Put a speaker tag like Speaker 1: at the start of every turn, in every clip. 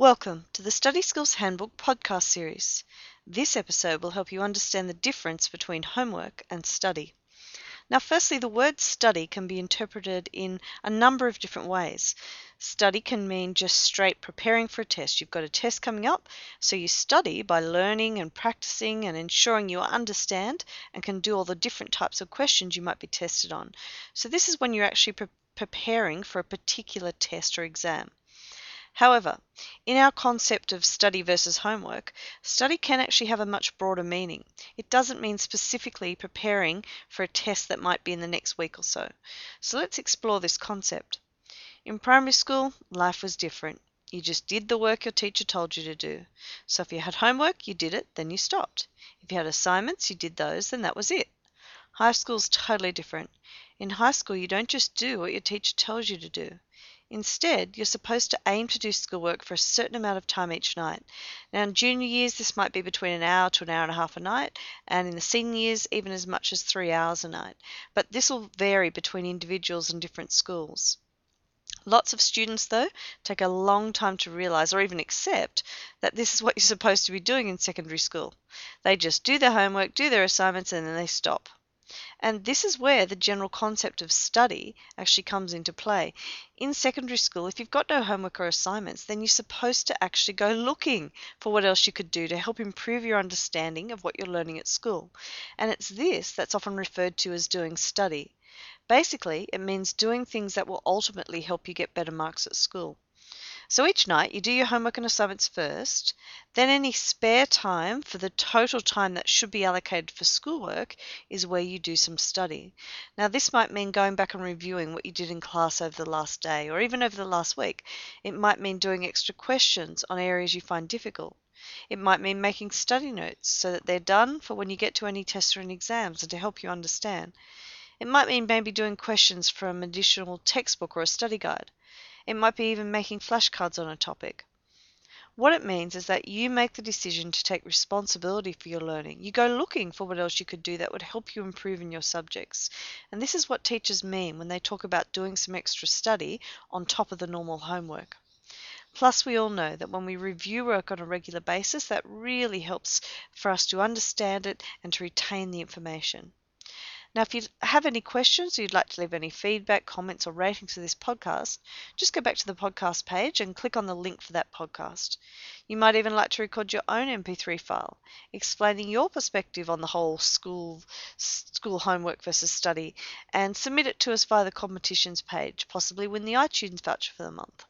Speaker 1: Welcome to the Study Skills Handbook podcast series. This episode will help you understand the difference between homework and study. Now, firstly, the word study can be interpreted in a number of different ways. Study can mean just straight preparing for a test. You've got a test coming up, so you study by learning and practicing and ensuring you understand and can do all the different types of questions you might be tested on. So, this is when you're actually pre- preparing for a particular test or exam. However, in our concept of study versus homework, study can actually have a much broader meaning. It doesn't mean specifically preparing for a test that might be in the next week or so. So let's explore this concept. In primary school, life was different. You just did the work your teacher told you to do. So if you had homework, you did it, then you stopped. If you had assignments, you did those, then that was it. High school's totally different. In high school, you don't just do what your teacher tells you to do. Instead, you're supposed to aim to do schoolwork for a certain amount of time each night. Now, in junior years, this might be between an hour to an hour and a half a night, and in the senior years, even as much as three hours a night. But this will vary between individuals and different schools. Lots of students, though, take a long time to realise or even accept that this is what you're supposed to be doing in secondary school. They just do their homework, do their assignments, and then they stop. And this is where the general concept of study actually comes into play. In secondary school, if you've got no homework or assignments, then you're supposed to actually go looking for what else you could do to help improve your understanding of what you're learning at school. And it's this that's often referred to as doing study. Basically, it means doing things that will ultimately help you get better marks at school. So each night you do your homework and assignments first, then any spare time for the total time that should be allocated for schoolwork is where you do some study. Now, this might mean going back and reviewing what you did in class over the last day or even over the last week. It might mean doing extra questions on areas you find difficult. It might mean making study notes so that they're done for when you get to any tests or any exams and to help you understand. It might mean maybe doing questions from an additional textbook or a study guide. It might be even making flashcards on a topic. What it means is that you make the decision to take responsibility for your learning. You go looking for what else you could do that would help you improve in your subjects. And this is what teachers mean when they talk about doing some extra study on top of the normal homework. Plus, we all know that when we review work on a regular basis, that really helps for us to understand it and to retain the information. Now, if you have any questions, or you'd like to leave any feedback, comments, or ratings for this podcast, just go back to the podcast page and click on the link for that podcast. You might even like to record your own MP3 file explaining your perspective on the whole school school homework versus study and submit it to us via the competitions page, possibly win the iTunes voucher for the month.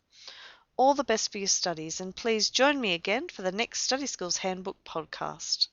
Speaker 1: All the best for your studies, and please join me again for the next Study Skills Handbook podcast.